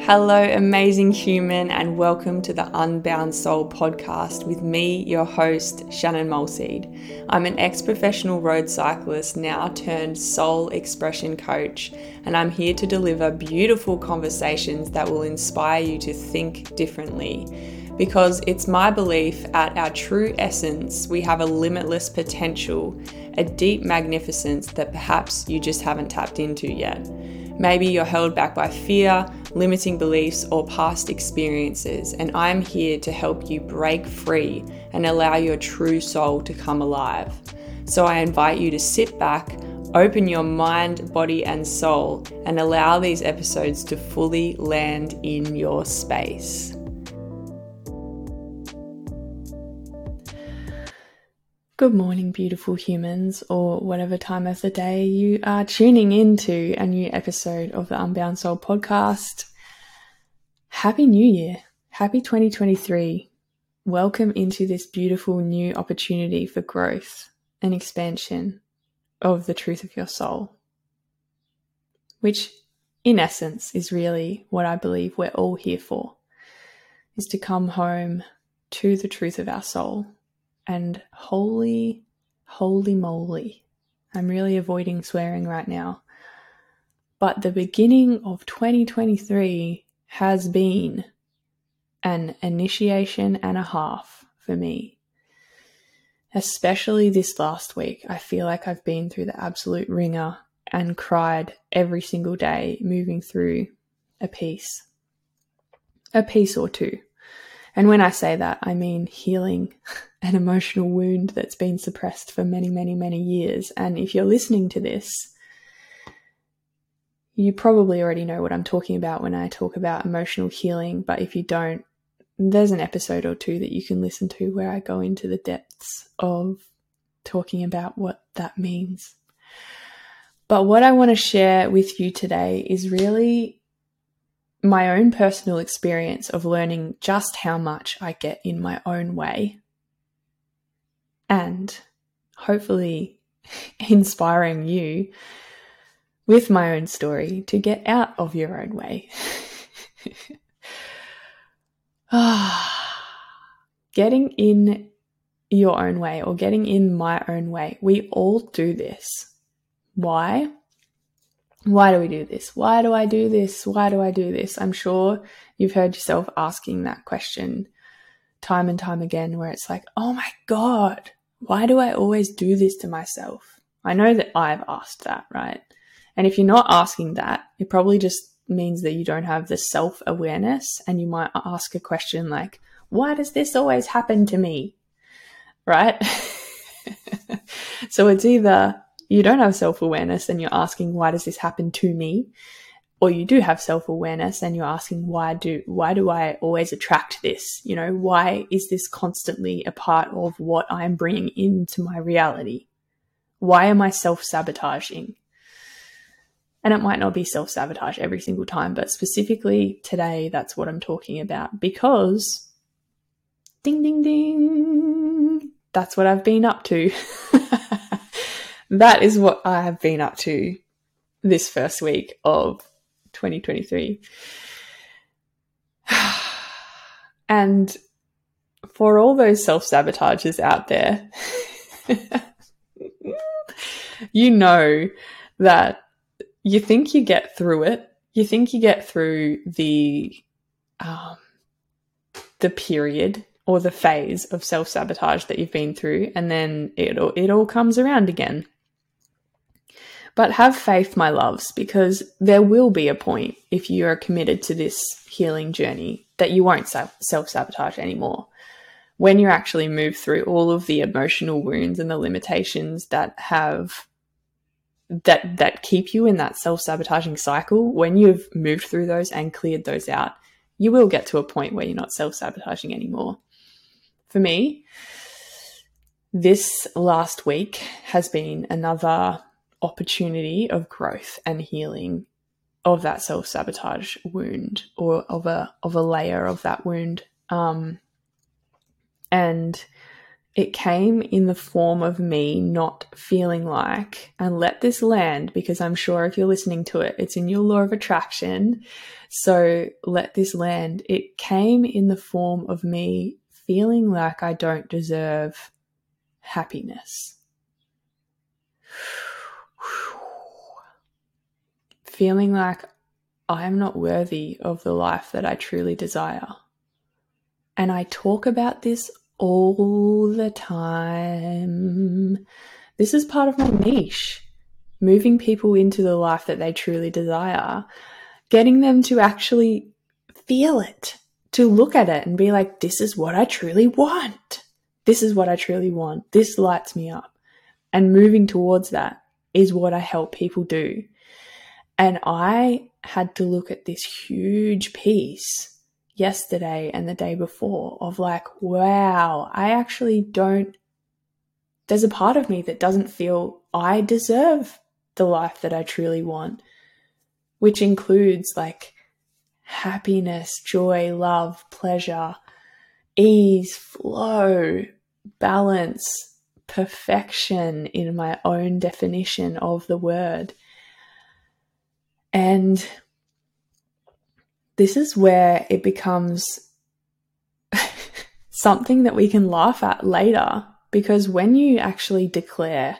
Hello, amazing human, and welcome to the Unbound Soul podcast with me, your host, Shannon Malseed. I'm an ex professional road cyclist, now turned soul expression coach, and I'm here to deliver beautiful conversations that will inspire you to think differently. Because it's my belief at our true essence, we have a limitless potential, a deep magnificence that perhaps you just haven't tapped into yet. Maybe you're held back by fear, limiting beliefs, or past experiences, and I'm here to help you break free and allow your true soul to come alive. So I invite you to sit back, open your mind, body, and soul, and allow these episodes to fully land in your space. Good morning, beautiful humans, or whatever time of the day you are tuning into a new episode of the Unbound Soul podcast. Happy New Year! Happy 2023! Welcome into this beautiful new opportunity for growth and expansion of the truth of your soul, which in essence is really what I believe we're all here for, is to come home to the truth of our soul and holy, holy moly. I'm really avoiding swearing right now. But the beginning of 2023 has been an initiation and a half for me. Especially this last week, I feel like I've been through the absolute wringer and cried every single day moving through a piece, a piece or two. And when I say that, I mean healing an emotional wound that's been suppressed for many, many, many years. And if you're listening to this, you probably already know what I'm talking about when I talk about emotional healing. But if you don't, there's an episode or two that you can listen to where I go into the depths of talking about what that means. But what I want to share with you today is really my own personal experience of learning just how much I get in my own way and hopefully inspiring you with my own story to get out of your own way. getting in your own way or getting in my own way. We all do this. Why? Why do we do this? Why do I do this? Why do I do this? I'm sure you've heard yourself asking that question time and time again, where it's like, oh my God, why do I always do this to myself? I know that I've asked that, right? And if you're not asking that, it probably just means that you don't have the self awareness and you might ask a question like, why does this always happen to me? Right? so it's either you don't have self awareness and you're asking, why does this happen to me? Or you do have self awareness and you're asking, why do, why do I always attract this? You know, why is this constantly a part of what I'm bringing into my reality? Why am I self sabotaging? And it might not be self sabotage every single time, but specifically today, that's what I'm talking about because ding, ding, ding, that's what I've been up to. that is what I have been up to this first week of 2023. and for all those self sabotages out there, you know that you think you get through it. You think you get through the um, the period or the phase of self sabotage that you've been through, and then it all, it all comes around again. But have faith, my loves, because there will be a point if you are committed to this healing journey that you won't self sabotage anymore. When you actually move through all of the emotional wounds and the limitations that have that that keep you in that self-sabotaging cycle, when you've moved through those and cleared those out, you will get to a point where you're not self-sabotaging anymore. For me, this last week has been another opportunity of growth and healing of that self sabotage wound or of a of a layer of that wound. Um, and it came in the form of me not feeling like, and let this land because I'm sure if you're listening to it, it's in your law of attraction. So let this land. It came in the form of me feeling like I don't deserve happiness. Feeling like I am not worthy of the life that I truly desire. And I talk about this all the time. This is part of my niche moving people into the life that they truly desire, getting them to actually feel it, to look at it and be like, this is what I truly want. This is what I truly want. This lights me up. And moving towards that is what I help people do. And I had to look at this huge piece yesterday and the day before of like, wow, I actually don't, there's a part of me that doesn't feel I deserve the life that I truly want, which includes like happiness, joy, love, pleasure, ease, flow, balance, perfection in my own definition of the word. And this is where it becomes something that we can laugh at later because when you actually declare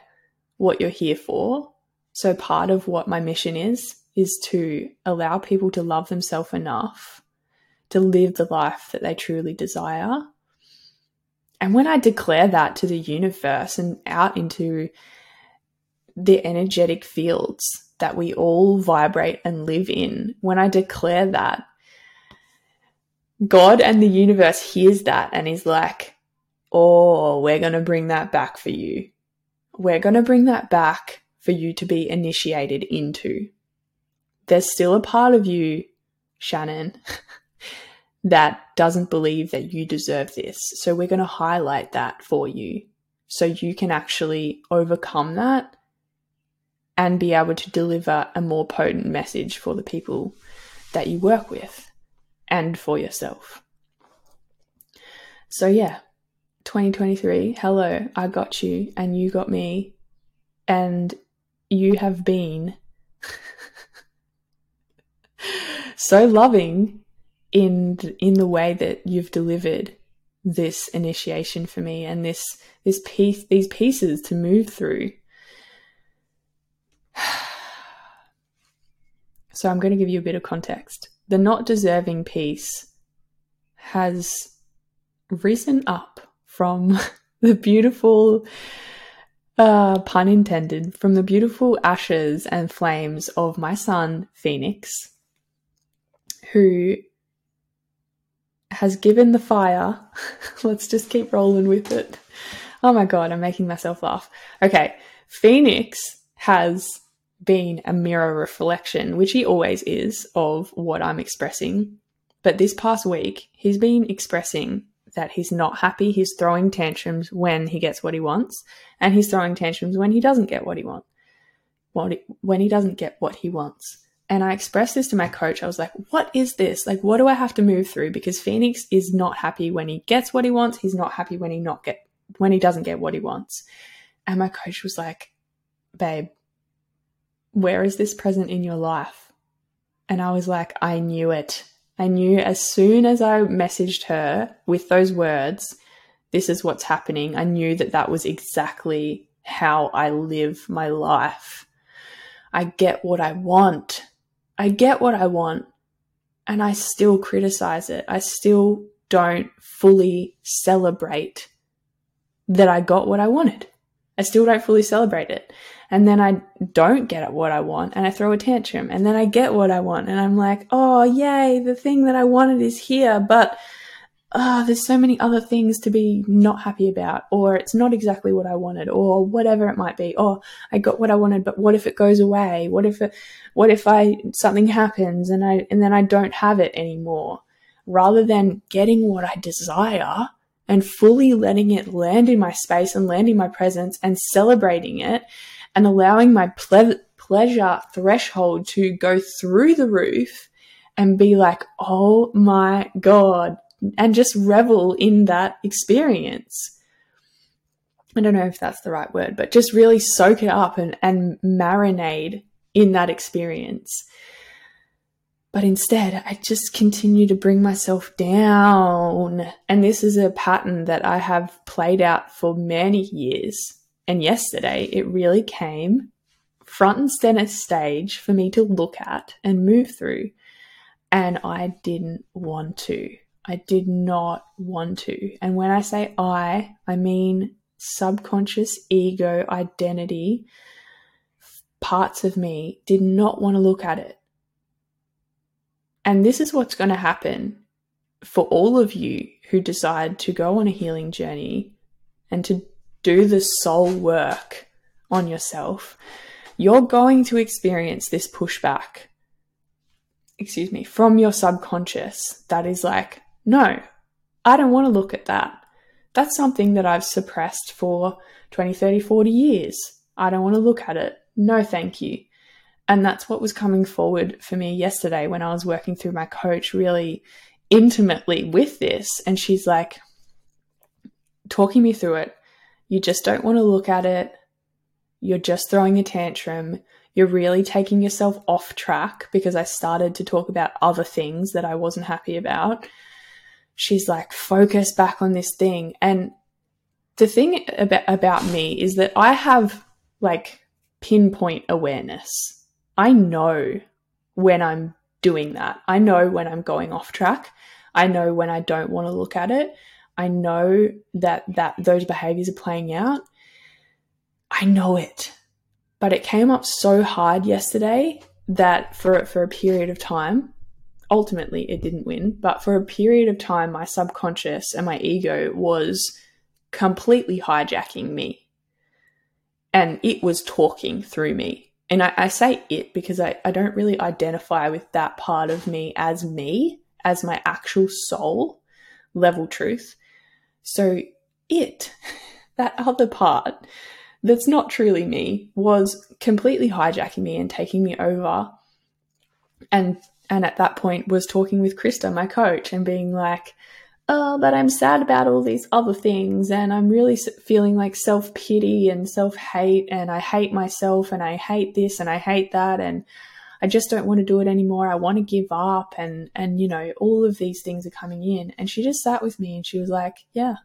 what you're here for, so part of what my mission is, is to allow people to love themselves enough to live the life that they truly desire. And when I declare that to the universe and out into the energetic fields that we all vibrate and live in, when I declare that, God and the universe hears that and is like, oh, we're going to bring that back for you. We're going to bring that back for you to be initiated into. There's still a part of you, Shannon, that doesn't believe that you deserve this. So we're going to highlight that for you so you can actually overcome that and be able to deliver a more potent message for the people that you work with and for yourself. So, yeah, 2023, hello, I got you and you got me, and you have been so loving in in the way that you've delivered this initiation for me and this this piece these pieces to move through So I'm going to give you a bit of context. The not deserving piece has risen up from the beautiful, uh, pun intended, from the beautiful ashes and flames of my son, Phoenix, who has given the fire. Let's just keep rolling with it. Oh my god, I'm making myself laugh. Okay, Phoenix has been a mirror reflection, which he always is, of what I'm expressing. But this past week, he's been expressing that he's not happy. He's throwing tantrums when he gets what he wants, and he's throwing tantrums when he doesn't get what he wants. When he doesn't get what he wants. And I expressed this to my coach. I was like, what is this? Like, what do I have to move through? Because Phoenix is not happy when he gets what he wants. He's not happy when he not get when he doesn't get what he wants. And my coach was like, babe, where is this present in your life? And I was like, I knew it. I knew as soon as I messaged her with those words, this is what's happening. I knew that that was exactly how I live my life. I get what I want. I get what I want. And I still criticize it. I still don't fully celebrate that I got what I wanted. I still don't fully celebrate it and then I don't get what I want and I throw a tantrum and then I get what I want and I'm like, oh, yay, the thing that I wanted is here, but uh, there's so many other things to be not happy about, or it's not exactly what I wanted, or whatever it might be. Or I got what I wanted, but what if it goes away? What if it, what if I, something happens and I, and then I don't have it anymore? Rather than getting what I desire, and fully letting it land in my space and land in my presence and celebrating it and allowing my ple- pleasure threshold to go through the roof and be like, oh my God, and just revel in that experience. I don't know if that's the right word, but just really soak it up and, and marinate in that experience. But instead, I just continue to bring myself down. And this is a pattern that I have played out for many years. And yesterday, it really came front and center stage for me to look at and move through. And I didn't want to. I did not want to. And when I say I, I mean subconscious ego identity parts of me did not want to look at it. And this is what's going to happen for all of you who decide to go on a healing journey and to do the soul work on yourself. You're going to experience this pushback, excuse me, from your subconscious that is like, no, I don't want to look at that. That's something that I've suppressed for 20, 30, 40 years. I don't want to look at it. No, thank you. And that's what was coming forward for me yesterday when I was working through my coach really intimately with this. And she's like, talking me through it. You just don't want to look at it. You're just throwing a tantrum. You're really taking yourself off track because I started to talk about other things that I wasn't happy about she's like, focus back on this thing. And the thing about, about me is that I have like pinpoint awareness. I know when I'm doing that. I know when I'm going off track. I know when I don't want to look at it. I know that that those behaviors are playing out. I know it. But it came up so hard yesterday that for for a period of time ultimately it didn't win, but for a period of time, my subconscious and my ego was completely hijacking me. And it was talking through me. And I, I say it because I, I don't really identify with that part of me as me, as my actual soul level truth. So it, that other part that's not truly me, was completely hijacking me and taking me over. And and at that point was talking with Krista, my coach, and being like, oh, but I'm sad about all these other things, and I'm really feeling like self pity and self hate, and I hate myself, and I hate this, and I hate that, and I just don't want to do it anymore. I want to give up, and and you know all of these things are coming in, and she just sat with me, and she was like, yeah,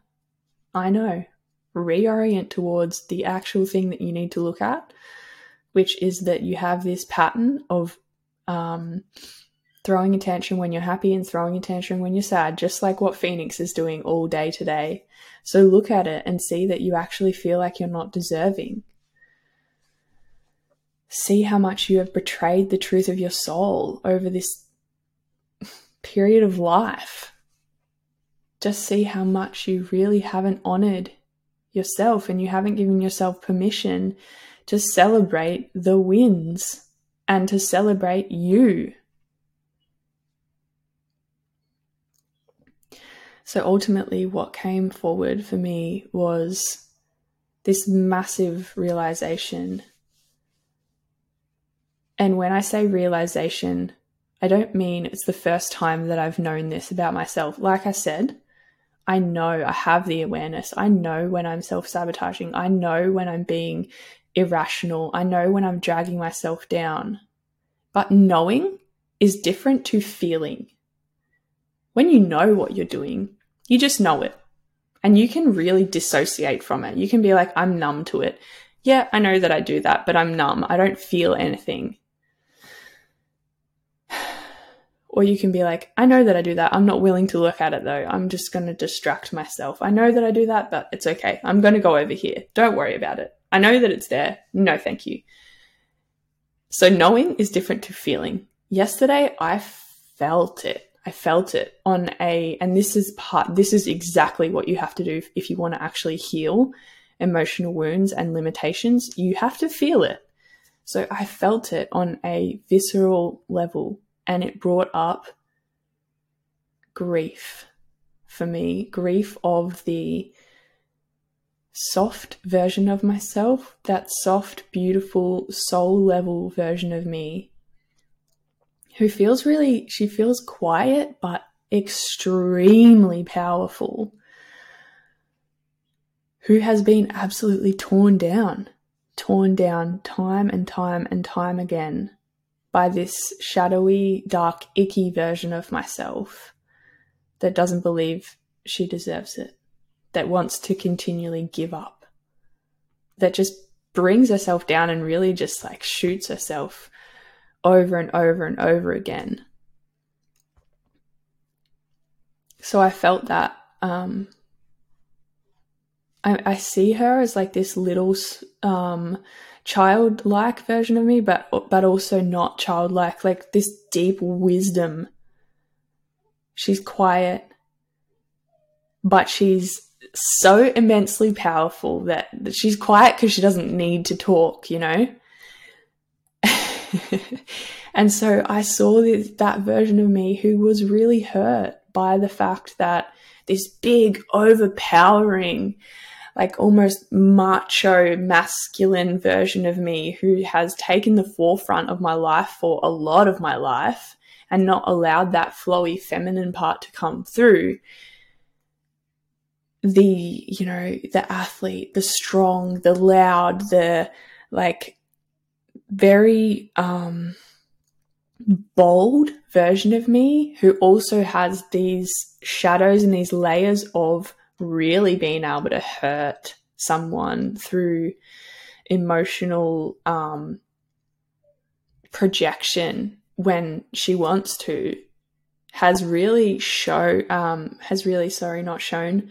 I know. Reorient towards the actual thing that you need to look at, which is that you have this pattern of um, throwing attention when you're happy and throwing attention when you're sad, just like what Phoenix is doing all day today. So look at it and see that you actually feel like you're not deserving. See how much you have betrayed the truth of your soul over this period of life. Just see how much you really haven't honored yourself and you haven't given yourself permission to celebrate the wins and to celebrate you So ultimately, what came forward for me was this massive realization. And when I say realization, I don't mean it's the first time that I've known this about myself. Like I said, I know I have the awareness. I know when I'm self sabotaging. I know when I'm being irrational. I know when I'm dragging myself down. But knowing is different to feeling. When you know what you're doing, you just know it. And you can really dissociate from it. You can be like, I'm numb to it. Yeah, I know that I do that, but I'm numb. I don't feel anything. Or you can be like, I know that I do that. I'm not willing to look at it though. I'm just going to distract myself. I know that I do that, but it's okay. I'm going to go over here. Don't worry about it. I know that it's there. No, thank you. So knowing is different to feeling. Yesterday, I felt it. I felt it on a, and this is part, this is exactly what you have to do if you want to actually heal emotional wounds and limitations. You have to feel it. So I felt it on a visceral level and it brought up grief for me, grief of the soft version of myself, that soft, beautiful, soul level version of me who feels really, she feels quiet but extremely powerful. who has been absolutely torn down, torn down time and time and time again by this shadowy, dark, icky version of myself that doesn't believe she deserves it, that wants to continually give up, that just brings herself down and really just like shoots herself over and over and over again. So I felt that. Um, I, I see her as like this little um, childlike version of me, but but also not childlike. Like this deep wisdom. She's quiet, but she's so immensely powerful that, she's quiet because she doesn't need to talk. You know. and so I saw this, that version of me who was really hurt by the fact that this big, overpowering, like almost macho, masculine version of me who has taken the forefront of my life for a lot of my life and not allowed that flowy feminine part to come through. The, you know, the athlete, the strong, the loud, the like very, um, bold version of me who also has these shadows and these layers of really being able to hurt someone through emotional um, projection when she wants to has really show um, has really sorry not shown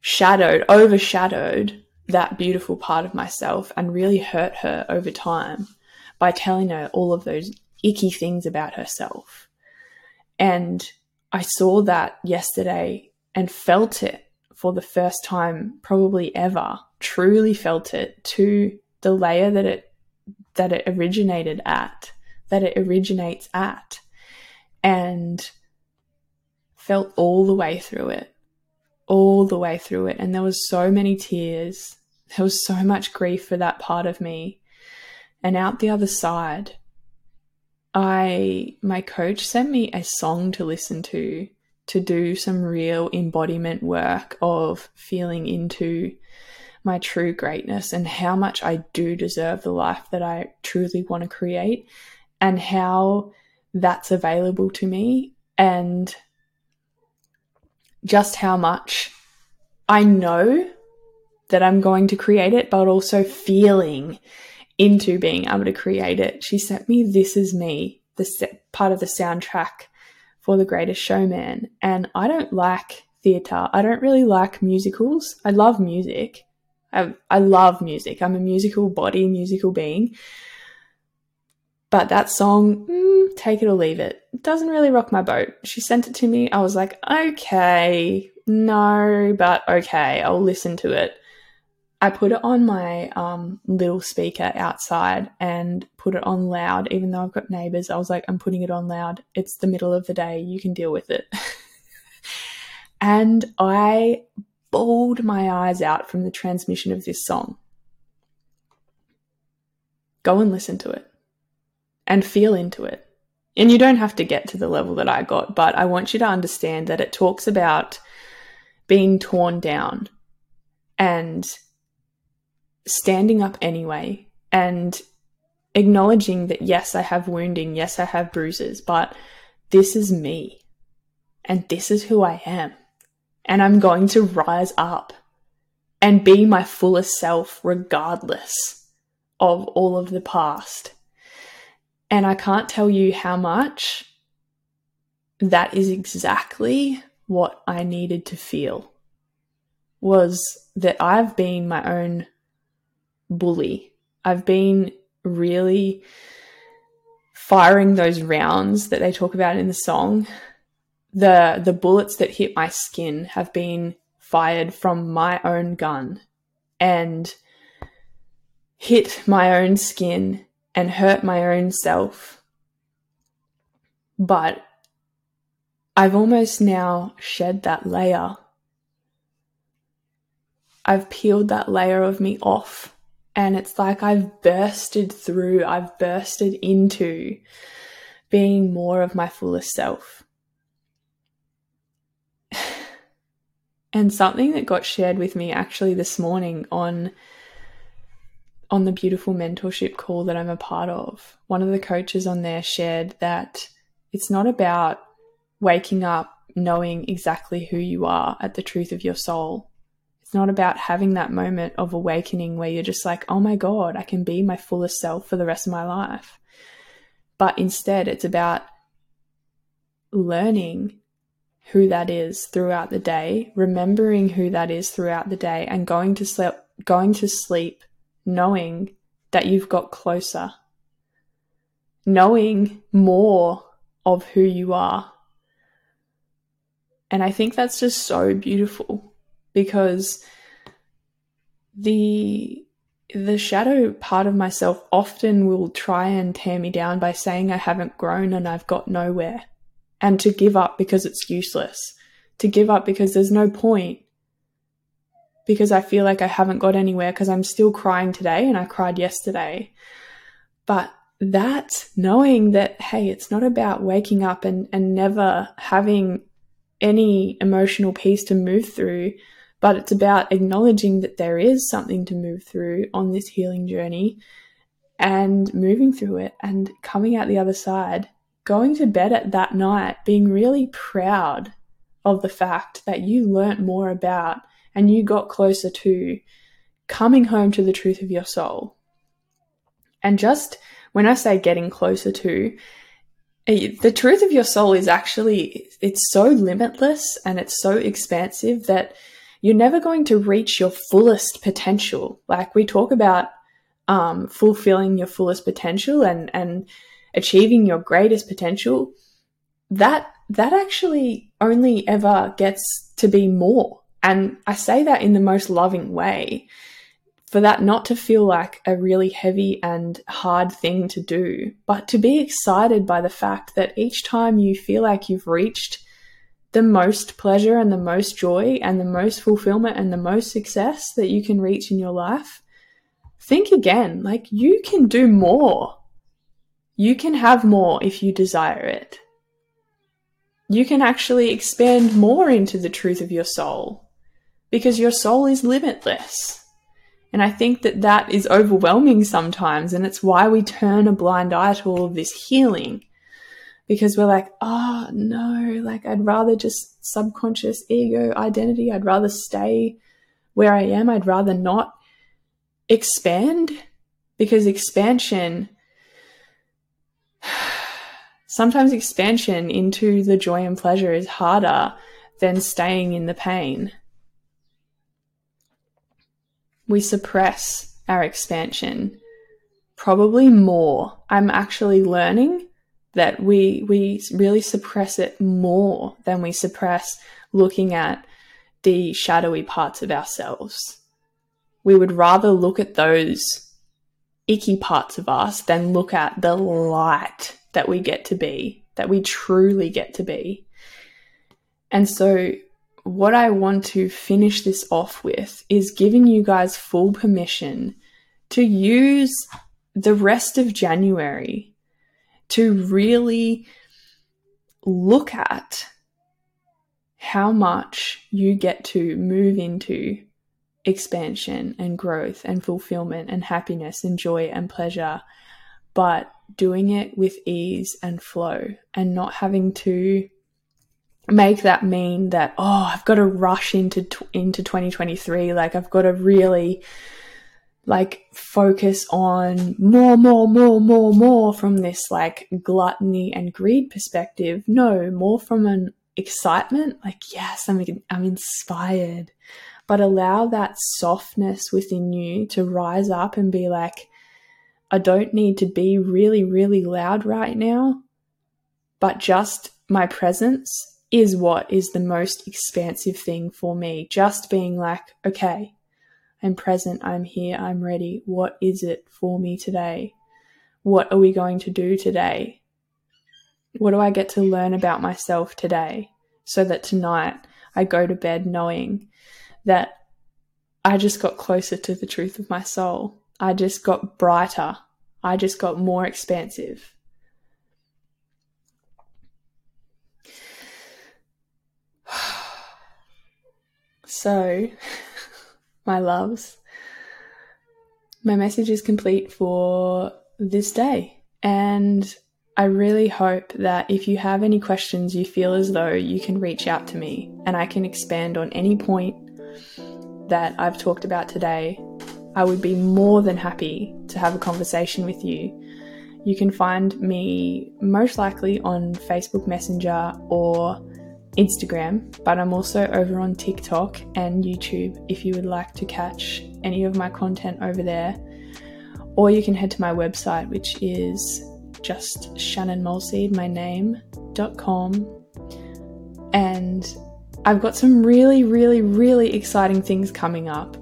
shadowed overshadowed that beautiful part of myself and really hurt her over time by telling her all of those icky things about herself. And I saw that yesterday and felt it for the first time, probably ever, truly felt it to the layer that it that it originated at, that it originates at, and felt all the way through it, all the way through it. And there was so many tears. There was so much grief for that part of me. And out the other side, I my coach sent me a song to listen to to do some real embodiment work of feeling into my true greatness and how much I do deserve the life that I truly want to create and how that's available to me and just how much I know that I'm going to create it, but also feeling into being able to create it. She sent me This Is Me, the part of the soundtrack for The Greatest Showman. And I don't like theatre. I don't really like musicals. I love music. I, I love music. I'm a musical body, musical being. But that song, mm, take it or leave it. It doesn't really rock my boat. She sent it to me. I was like, okay, no, but okay, I'll listen to it. I put it on my um, little speaker outside and put it on loud, even though I've got neighbors. I was like, I'm putting it on loud. It's the middle of the day. You can deal with it. and I bawled my eyes out from the transmission of this song. Go and listen to it and feel into it. And you don't have to get to the level that I got, but I want you to understand that it talks about being torn down and standing up anyway and acknowledging that yes, I have wounding, yes, I have bruises, but this is me and this is who I am. And I'm going to rise up and be my fullest self regardless of all of the past. And I can't tell you how much that is exactly what I needed to feel was that I've been my own bully. I've been really firing those rounds that they talk about in the song. The the bullets that hit my skin have been fired from my own gun and hit my own skin and hurt my own self. But I've almost now shed that layer. I've peeled that layer of me off and it's like I've bursted through, I've bursted into being more of my fullest self. And something that got shared with me actually this morning on on the beautiful mentorship call that I'm a part of, one of the coaches on there shared that it's not about waking up knowing exactly who you are at the truth of your soul. It's not about having that moment of awakening where you're just like, oh my God, I can be my fullest self for the rest of my life. But instead, it's about learning who that is throughout the day, remembering who that is throughout the day, and going to sleep, going to sleep knowing that you've got closer, knowing more of who you are. And I think that's just so beautiful because the the shadow part of myself often will try and tear me down by saying I haven't grown and I've got nowhere and to give up because it's useless, to give up because there's no point, because I feel like I haven't got anywhere because I'm still crying today and I cried yesterday. But that knowing that, hey, it's not about waking up and, and never having any emotional piece to move through, but it's about acknowledging that there is something to move through on this healing journey and moving through it and coming out the other side going to bed at that night being really proud of the fact that you learnt more about and you got closer to coming home to the truth of your soul. And just when I say getting closer to, eh, the truth of your soul is actually it's so limitless and it's so expansive that you're never going to reach your fullest potential. Like we talk about um, fulfilling your fullest potential and and achieving your greatest potential, that that actually only ever gets to be more. And I say that in the most loving way. For that not to feel like a really heavy and hard thing to do, but to be excited by the fact that each time you feel like you've reached the most pleasure and the most joy and the most fulfillment and the most success that you can reach in your life, think again like you can do more. You can have more if you desire it. You can actually expand more into the truth of your soul because your soul is limitless. And I think that that is overwhelming sometimes. And it's why we turn a blind eye to all of this healing because we're like, oh no, like I'd rather just subconscious ego identity. I'd rather stay where I am. I'd rather not expand because expansion sometimes expansion into the joy and pleasure is harder than staying in the pain. We suppress our expansion probably more. I'm actually learning that we we really suppress it more than we suppress looking at the shadowy parts of ourselves. We would rather look at those icky parts of us than look at the light that we get to be, that we truly get to be. And so, what I want to finish this off with is giving you guys full permission to use the rest of January to really look at how much you get to move into expansion and growth and fulfillment and happiness and joy and pleasure, but doing it with ease and flow and not having to make that mean that oh I've got to rush into into 2023 like I've got to really like focus on more more more more more from this like gluttony and greed perspective no more from an excitement like yes I'm I'm inspired but allow that softness within you to rise up and be like I don't need to be really, really loud right now, but just my presence is what is the most expansive thing for me. Just being like, okay, I'm present, I'm here, I'm ready. What is it for me today? What are we going to do today? What do I get to learn about myself today? So that tonight I go to bed knowing that I just got closer to the truth of my soul. I just got brighter. I just got more expansive. So, my loves, my message is complete for this day. And I really hope that if you have any questions, you feel as though you can reach out to me and I can expand on any point that I've talked about today. I would be more than happy to have a conversation with you. You can find me most likely on Facebook Messenger or Instagram, but I'm also over on TikTok and YouTube if you would like to catch any of my content over there. Or you can head to my website, which is just Shannon Malseed, my name.com. And I've got some really, really, really exciting things coming up.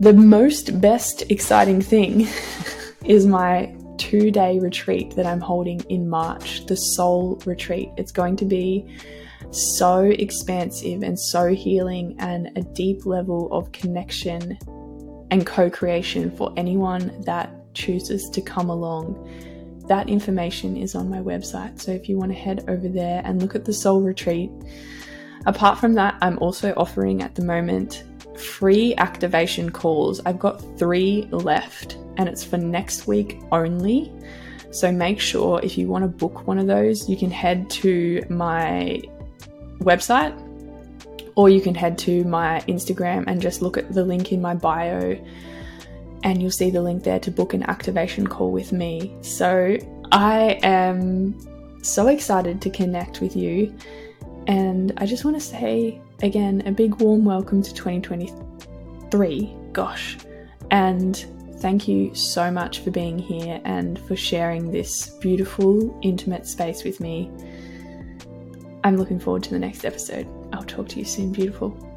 The most best exciting thing is my two day retreat that I'm holding in March, the Soul Retreat. It's going to be so expansive and so healing and a deep level of connection and co creation for anyone that chooses to come along. That information is on my website. So if you want to head over there and look at the Soul Retreat, apart from that, I'm also offering at the moment free activation calls. I've got three left and it's for next week only. So make sure if you want to book one of those, you can head to my website or you can head to my Instagram and just look at the link in my bio and you'll see the link there to book an activation call with me. So I am so excited to connect with you. And I just want to say again a big warm welcome to 2023. Gosh. And thank you so much for being here and for sharing this beautiful, intimate space with me. I'm looking forward to the next episode. I'll talk to you soon, beautiful.